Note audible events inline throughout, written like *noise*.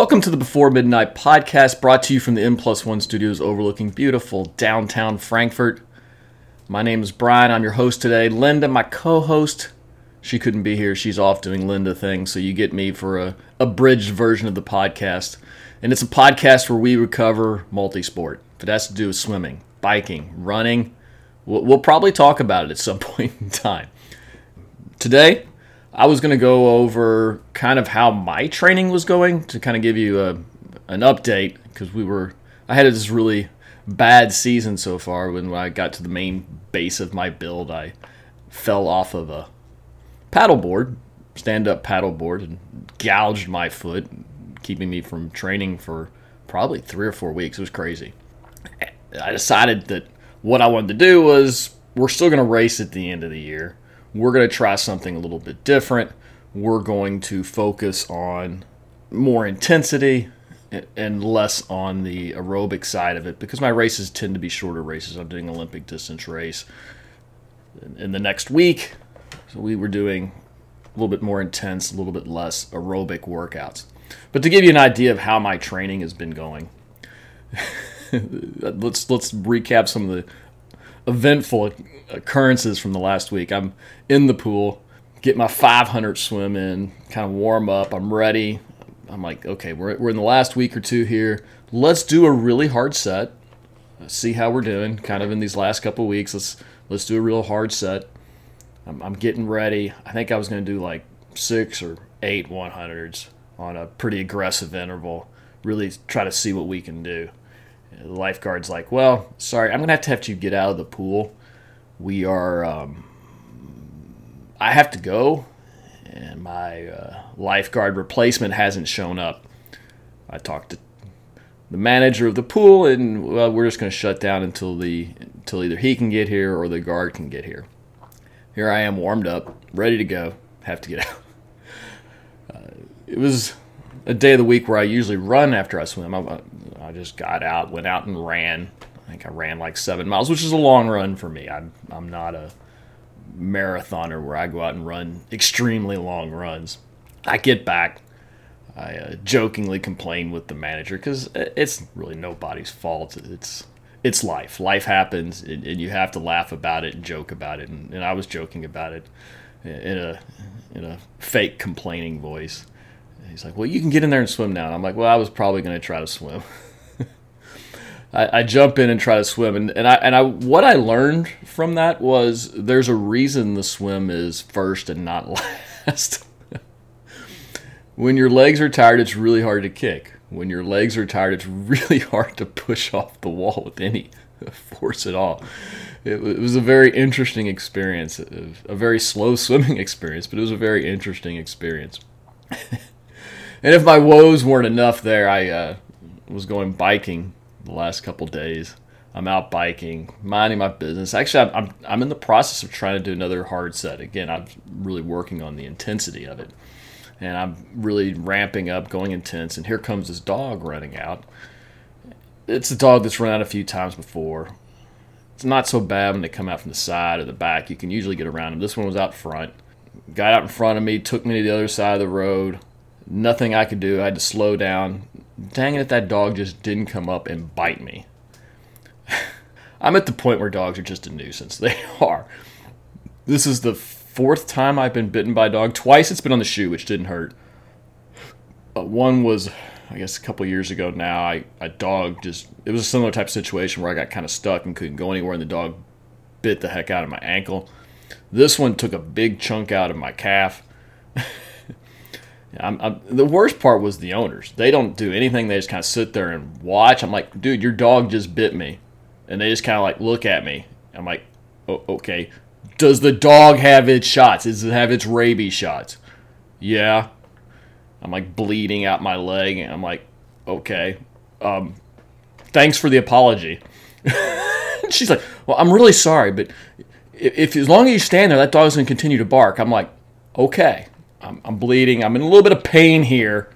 Welcome to the Before Midnight podcast brought to you from the M Plus One studios overlooking beautiful downtown Frankfurt. My name is Brian. I'm your host today. Linda, my co host, she couldn't be here. She's off doing Linda things, so you get me for a abridged version of the podcast. And it's a podcast where we recover multi sport. If it has to do with swimming, biking, running, we'll, we'll probably talk about it at some *laughs* point in time. Today, I was going to go over kind of how my training was going to kind of give you a, an update because we were I had this really bad season so far. When I got to the main base of my build, I fell off of a paddleboard, stand up paddleboard, and gouged my foot, keeping me from training for probably three or four weeks. It was crazy. I decided that what I wanted to do was we're still going to race at the end of the year we're going to try something a little bit different. We're going to focus on more intensity and less on the aerobic side of it because my races tend to be shorter races. I'm doing Olympic distance race in the next week. So we were doing a little bit more intense, a little bit less aerobic workouts. But to give you an idea of how my training has been going, *laughs* let's let's recap some of the eventful occurrences from the last week. I'm in the pool, get my 500 swim in, kind of warm up. I'm ready. I'm like, okay, we're, we're in the last week or two here. Let's do a really hard set. See how we're doing, kind of in these last couple weeks. Let's let's do a real hard set. I'm, I'm getting ready. I think I was going to do like six or eight 100s on a pretty aggressive interval. Really try to see what we can do. The lifeguard's like, well, sorry, I'm to have to have you get out of the pool we are. Um, I have to go, and my uh, lifeguard replacement hasn't shown up. I talked to the manager of the pool, and well, we're just to shut down until the until either he can get here or the guard can get here. Here I am, warmed up, ready to go. Have to get *laughs* out. Uh, it was a day of the week where I usually run after I swim. I, I just got out, went out and ran, I think I ran like seven miles, which is a long run for me. I'm I'm not a marathoner where I go out and run extremely long runs. I get back. I uh, jokingly complain with the manager because it's really nobody's fault. It's it's life. Life happens, and, and, you have to laugh about it and joke about it. And, and I was joking about it in a in a fake complaining voice. He's like, "Well, you can get in there and swim now." And I'm like, "Well, I was probably going to try to swim." *laughs* I, I, jump in and try to swim, and, and I and I what I learned from that was there's a reason the swim is first and not *laughs* last. when your legs are tired, it's really hard to kick. When your legs are tired, it's really *laughs* hard to push off the wall with any force at all. It, it was a very interesting experience, a very slow swimming experience, but it was a very interesting experience. And if my woes weren't enough, there I uh, was going biking the last couple days. I'm out biking, minding my business. Actually, I'm, I'm, I'm in the process of trying to do another hard set. Again, I'm really working on the intensity of it. And I'm really ramping up, going intense. And here comes this dog running out. It's a dog that's run out a few times before. It's not so bad when they come out from the side or the back. You can usually get around them. This one was out front. Got out in front of me, took me to the other side of the road. Nothing I could do. I had to slow down, dang it, that dog just didn't come up and bite me. *laughs* I'm at the point where dogs are just a nuisance. *laughs* They are. This is the fourth time I've been bitten by a dog. Twice it's been on the shoe, which didn't hurt. Uh, one was, I guess, a couple years ago now. I a dog just it was a similar type of situation where I got kind of stuck and couldn't go anywhere, and the dog bit the heck out of my ankle. This one took a big chunk out of my calf. *laughs* I'm, I'm, the worst part was the owners. They don't do anything. They just kind of sit there and watch. I'm like, dude, your dog just bit me, and they just kind of like look at me. I'm like, oh, okay. Does the dog have its shots? Does it have its rabies shots? Yeah. I'm like bleeding out my leg, and I'm like, okay. Um, thanks for the apology. *laughs* She's like, well, I'm really sorry, but if, if as long as you stand there, that dog's gonna continue to bark. I'm like, okay. I'm, I'm bleeding. I'm in a little bit of pain here,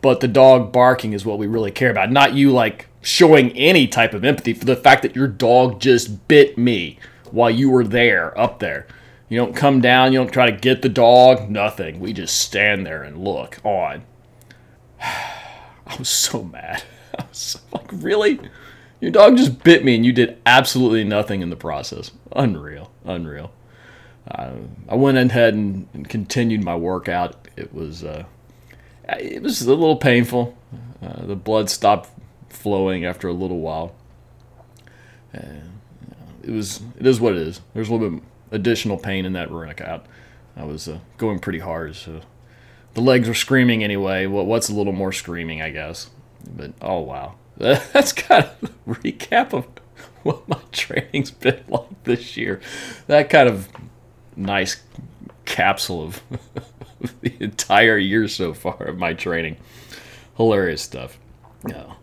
but the dog barking is what we really care about. Not you like showing any type of empathy for the fact that your dog just bit me while you were there, up there. You don't come down, you don't try to get the dog, nothing. We just stand there and look on. *sighs* I was so mad. *laughs* I was like, really? Your dog just bit me and you did absolutely nothing in the process. Unreal. Unreal. Uh, I went ahead and, and, continued my workout. It was uh, it was a little painful. Uh, the blood stopped flowing after a little while. it was it is what it is. There's a little bit additional pain in that workout. I was uh, going pretty hard, so the legs were screaming anyway. What what's a little more screaming, I guess. But oh wow, *laughs* that's kind of a recap of *laughs* what my training's been *laughs* like this year. That kind of nice capsule of *laughs* the entire year so far of my training. Hilarious stuff. No.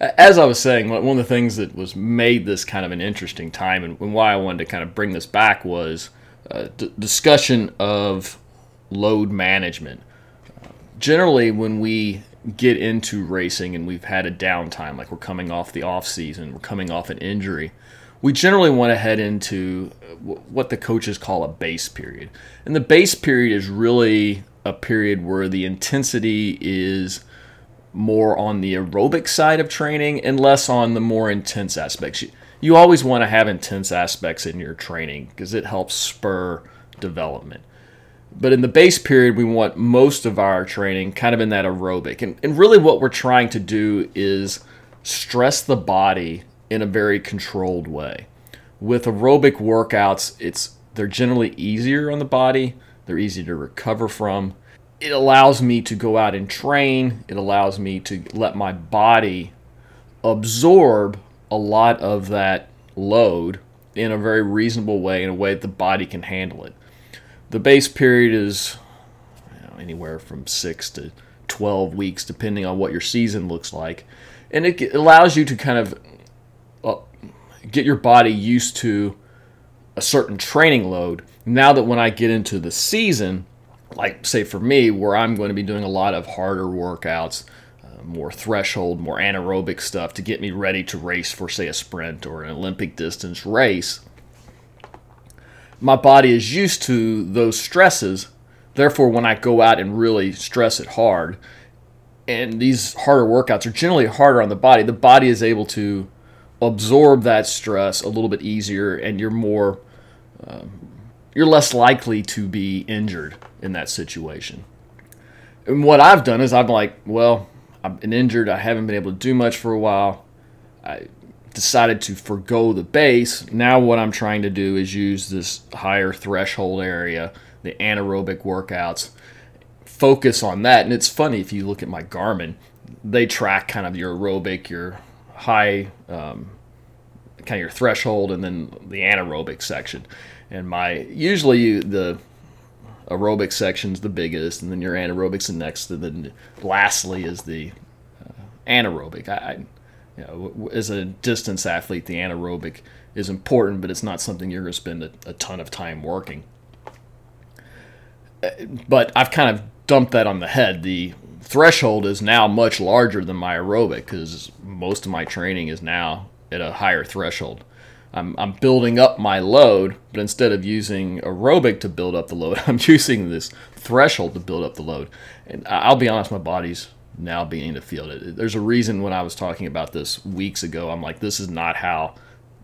As I was saying, one of the things that was made this kind of an interesting time and why I wanted to kind of bring this back was uh, d- discussion of load management. generally, when we get into racing and we've had a downtime, like we're coming off the off season, we're coming off an injury, we generally want to head into uh, what the coaches call a base period. And the base period is really a period where the intensity is more on the aerobic side of training and less on the more intense aspects. You always want to have intense aspects in your training because it helps spur development. But in the base period, we want most of our training kind of in that aerobic. And, and really, what we're trying to do is stress the body in a very controlled way. With aerobic workouts, it's they're generally easier on the body, they're easy to recover from. It allows me to go out and train, it allows me to let my body absorb a lot of that load in a very reasonable way, in a way that the body can handle it. The base period is you know, anywhere from six to 12 weeks, depending on what your season looks like. And it allows you to kind of get your body used to a certain training load. Now that when I get into the season, like say for me, where I'm going to be doing a lot of harder workouts, uh, more threshold, more anaerobic stuff to get me ready to race for, say, a sprint or an Olympic distance race, my body is used to those stresses. Therefore, when I go out and really stress it hard, and these harder workouts are generally harder on the body, the body is able to absorb that stress a little bit easier and you're more um, you're less likely to be injured in that situation. And what i've done is i'm like well i've been injured. I haven't been able to do much for a while. I decided to forego the base. Now what i'm trying to do is use this higher threshold area the anaerobic workouts focus on that. And it's funny if you look at my garmin they track kind of your aerobic your high um, kind of your threshold and then the anaerobic section. And my usually you, the aerobic section's the biggest, and then your anaerobic's the next, and then lastly is the uh, anaerobic. I, I, you know, as a distance athlete, the anaerobic is important, but it's not something you're going to spend a, a ton of time working. Uh, but I've kind of dumped that on the head. The threshold is now much larger than my aerobic because most of my training is now at a higher threshold. I'm, I'm building up my load, but instead of using aerobic to build up the load, *laughs* I'm using this threshold to build up the load. And I'll be honest, my body's now beginning to feel it. There's a reason when I was talking about this weeks ago, I'm like, this is not how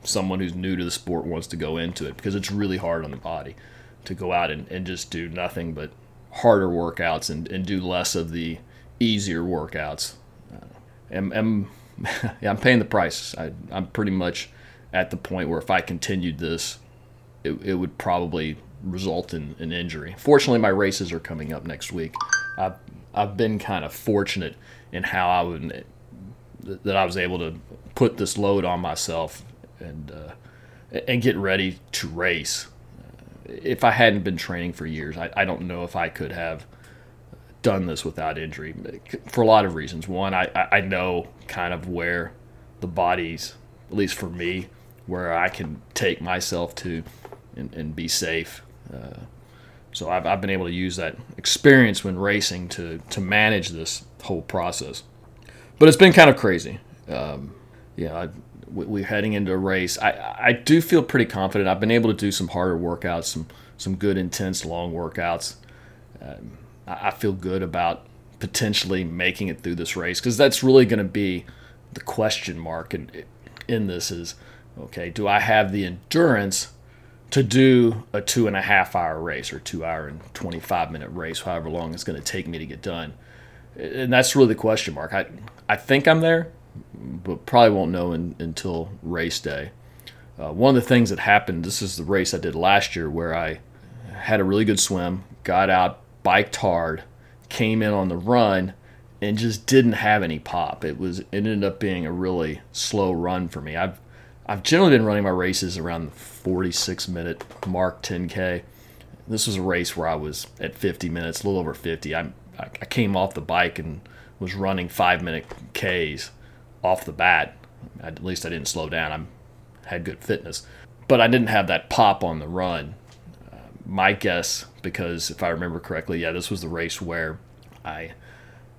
someone who's new to the sport wants to go into it because it's really hard on the body to go out and, and just do nothing but harder workouts and, and do less of the easier workouts. Uh, and, and *laughs* yeah, I'm paying the price. I, I'm pretty much at the point where if I continued this, it, it would probably result in an in injury. Fortunately, my races are coming up next week. I've, I've been kind of fortunate in how I would that I was able to put this load on myself and uh, and get ready to race. If I hadn't been training for years, I, I don't know if I could have done this without injury for a lot of reasons. One, I, I know kind of where the body's, at least for me, where I can take myself to and, and be safe. Uh, so I've, I've been able to use that experience when racing to, to manage this whole process. But it's been kind of crazy. Um, yeah, I, we're heading into a race. I, I do feel pretty confident. I've been able to do some harder workouts, some some good intense long workouts. Um, I feel good about potentially making it through this race because that's really going to be the question mark in, in this is okay, do I have the endurance to do a two and a half hour race or two hour and 25 minute race, however long it's going to take me to get done? And that's really the question mark. I, I think I'm there, but probably won't know in, until race day. Uh, one of the things that happened, this is the race I did last year where I had a really good swim, got out, biked hard, came in on the run, and just didn't have any pop. It was it ended up being a really slow run for me. I've I've generally been running my races around the 46 minute mark, 10k. This was a race where I was at 50 minutes, a little over 50. I I came off the bike and was running five minute Ks off the bat. At least I didn't slow down. I had good fitness, but I didn't have that pop on the run. My guess, because if I remember correctly, yeah, this was the race where I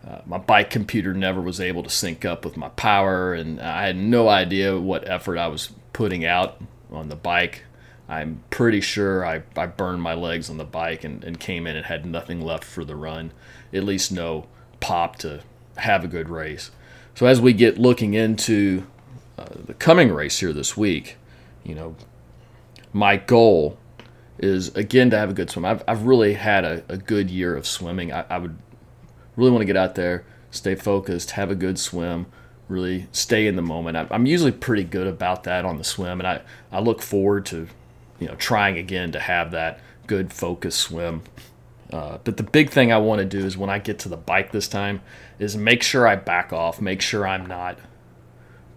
uh, my bike computer never was able to sync up with my power, and I had no idea what effort I was putting out on the bike. I'm pretty sure I, I burned my legs on the bike and, and came in and had nothing left for the run, at least no pop to have a good race. So as we get looking into uh, the coming race here this week, you know, my goal is again to have a good swim. I've, I've really had a, a good year of swimming. I, I would really want to get out there, stay focused, have a good swim, really stay in the moment. I'm usually pretty good about that on the swim, and I, I look forward to, you know, trying again to have that good focused swim. Uh, but the big thing I want to do is when I get to the bike this time is make sure I back off, make sure I'm not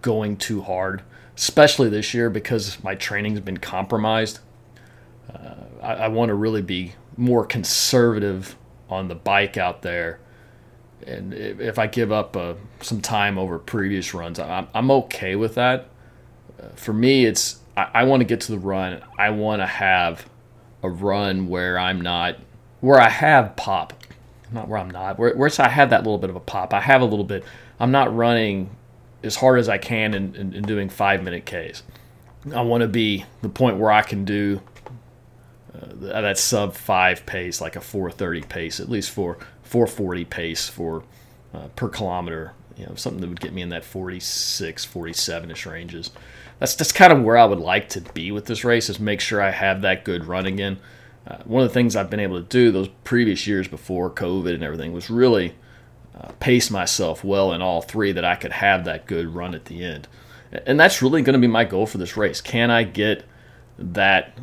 going too hard, especially this year because my training's been compromised. Uh, I, I want to really be more conservative on the bike out there and if I give up uh, some time over previous runs, I'm, I'm okay with that. Uh, for me, it's I, I want to get to the run. I want to have a run where I'm not where I have pop, not where I'm not. Where, where I have that little bit of a pop. I have a little bit. I'm not running as hard as I can and doing five minute Ks. I want to be the point where I can do uh, that sub five pace, like a 430 pace, at least for 440 pace for uh, per kilometer. You know, something that would get me in that 46, 47 ish ranges. That's that's kind of where I would like to be with this race. Is make sure I have that good run again. Uh, one of the things I've been able to do those previous years before COVID and everything was really uh, pace myself well in all three that I could have that good run at the end. And that's really going to be my goal for this race. Can I get that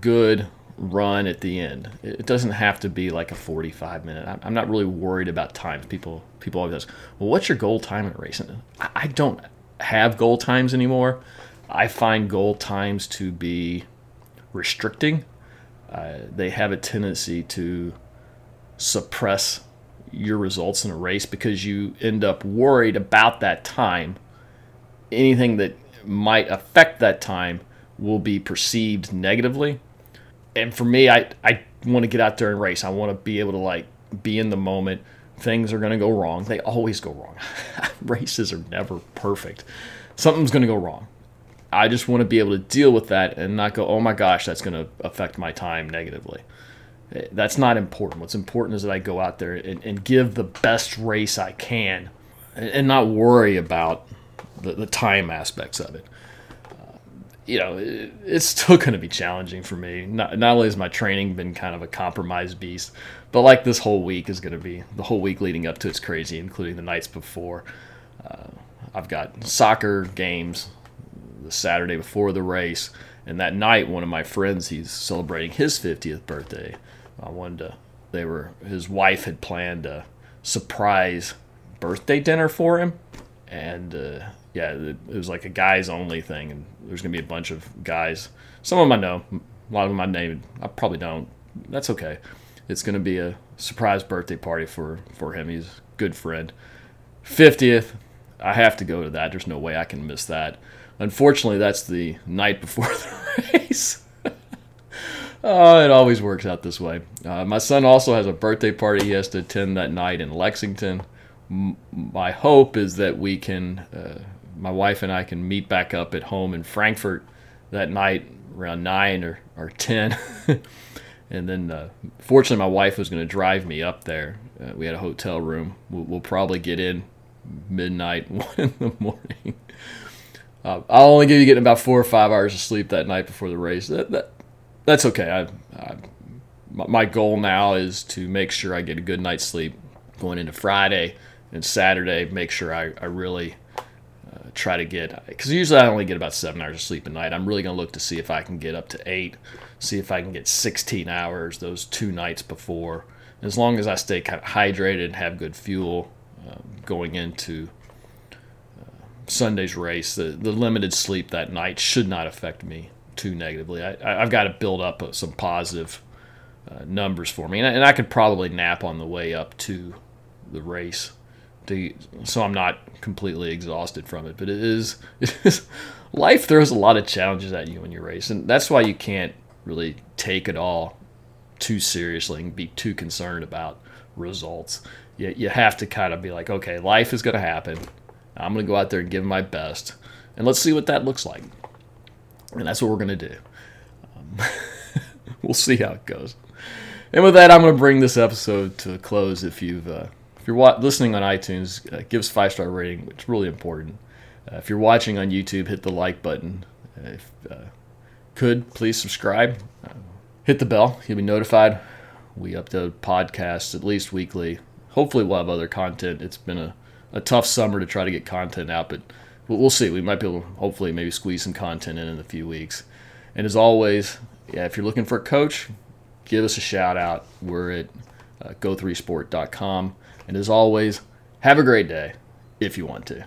good run at the end. It doesn't have to be like a 45 minute. I'm not really worried about times. People people always ask, well, what's your goal time in a race? And I don't have goal times anymore. I find goal times to be restricting. Uh, they have a tendency to suppress your results in a race because you end up worried about that time. Anything that might affect that time will be perceived negatively and for me, I I want to get out there and race. I want to be able to like be in the moment. Things are going to go wrong. They always go wrong. *laughs* Races are never perfect. Something's going to go wrong. I just want to be able to deal with that and not go, oh my gosh, that's going to affect my time negatively. Eh, that's not important. What's important is that I go out there and, and give the best race I can and not worry about the, the time aspects of it you know, it, it's still *laughs* going to be challenging for me. Not, not only has my training been kind of a compromised beast, but like this whole week is going to be the whole week leading up to it's crazy, including the nights before. Uh, I've got soccer games the Saturday before the race, and that night, one of my friends he's celebrating his 50th birthday. I wanted to. They were his wife had planned a surprise birthday dinner for him, and uh, yeah, it, was like a guys only thing, and there's gonna be a bunch of guys. Some of them I know, a lot of them I named. I probably don't. That's okay. It's gonna be a surprise birthday party for for him. He's a good friend. Fiftieth, I have to go to that. There's no way I can miss that. Unfortunately, that's the night before *laughs* the race. *laughs* oh, it always works out this way. Uh, my son also has a birthday party he has to attend that night in Lexington. M- my hope is that we can uh, my wife and I can meet back up at home in Frankfurt that night around nine or, or ten, *laughs* And then, uh, fortunately, my wife was going to drive me up there. Uh, we had a hotel room. We'll, we'll, probably get in midnight, *laughs* one in the morning. Uh, I'll only give you getting about four or five hours of sleep that night before the race. That, that that's okay. I, I, my goal now is to make sure I get a good night's sleep going into Friday and Saturday. Make sure I, I really try to get because usually I only get about seven hours of sleep a night. I'm really going to look to see if I can get up to eight, see if I can get 16 hours those two nights before. As long as I stay kind of hydrated and have good fuel uh, going into uh, Sunday's race, the, the limited sleep that night should not affect me too negatively. I, I've got to build up uh, some positive uh, numbers for me, and I, and I, could probably nap on the way up to the race, to, so I'm not completely exhausted from it. But it is, *laughs* it is life throws a lot of challenges at you when you race, and that's why you can't really take it all too seriously and be too concerned about results. You, you have to kind of be like, okay, life is going to happen. I'm going to go out there and give my best, and let's see what that looks like and that's what we're going to do. Um, *laughs* we'll see how it goes. And with that, I'm going to bring this episode to a close. If you've uh, you're wa- listening on iTunes, uh, give us five star rating. It's really important. Uh, if you're watching on YouTube, hit the like button. Uh, if uh, could please subscribe. Uh, hit the bell. You'll be notified. We upload podcasts at least weekly. Hopefully, we'll have other content. It's been a, a tough summer to try to get content out, but we'll see. We might be able to hopefully maybe squeeze some content in in a few weeks. And as always, yeah, if you're looking for a coach, give us a shout out. We're at Uh, go3sport.com. And as always, have a great day if you want to.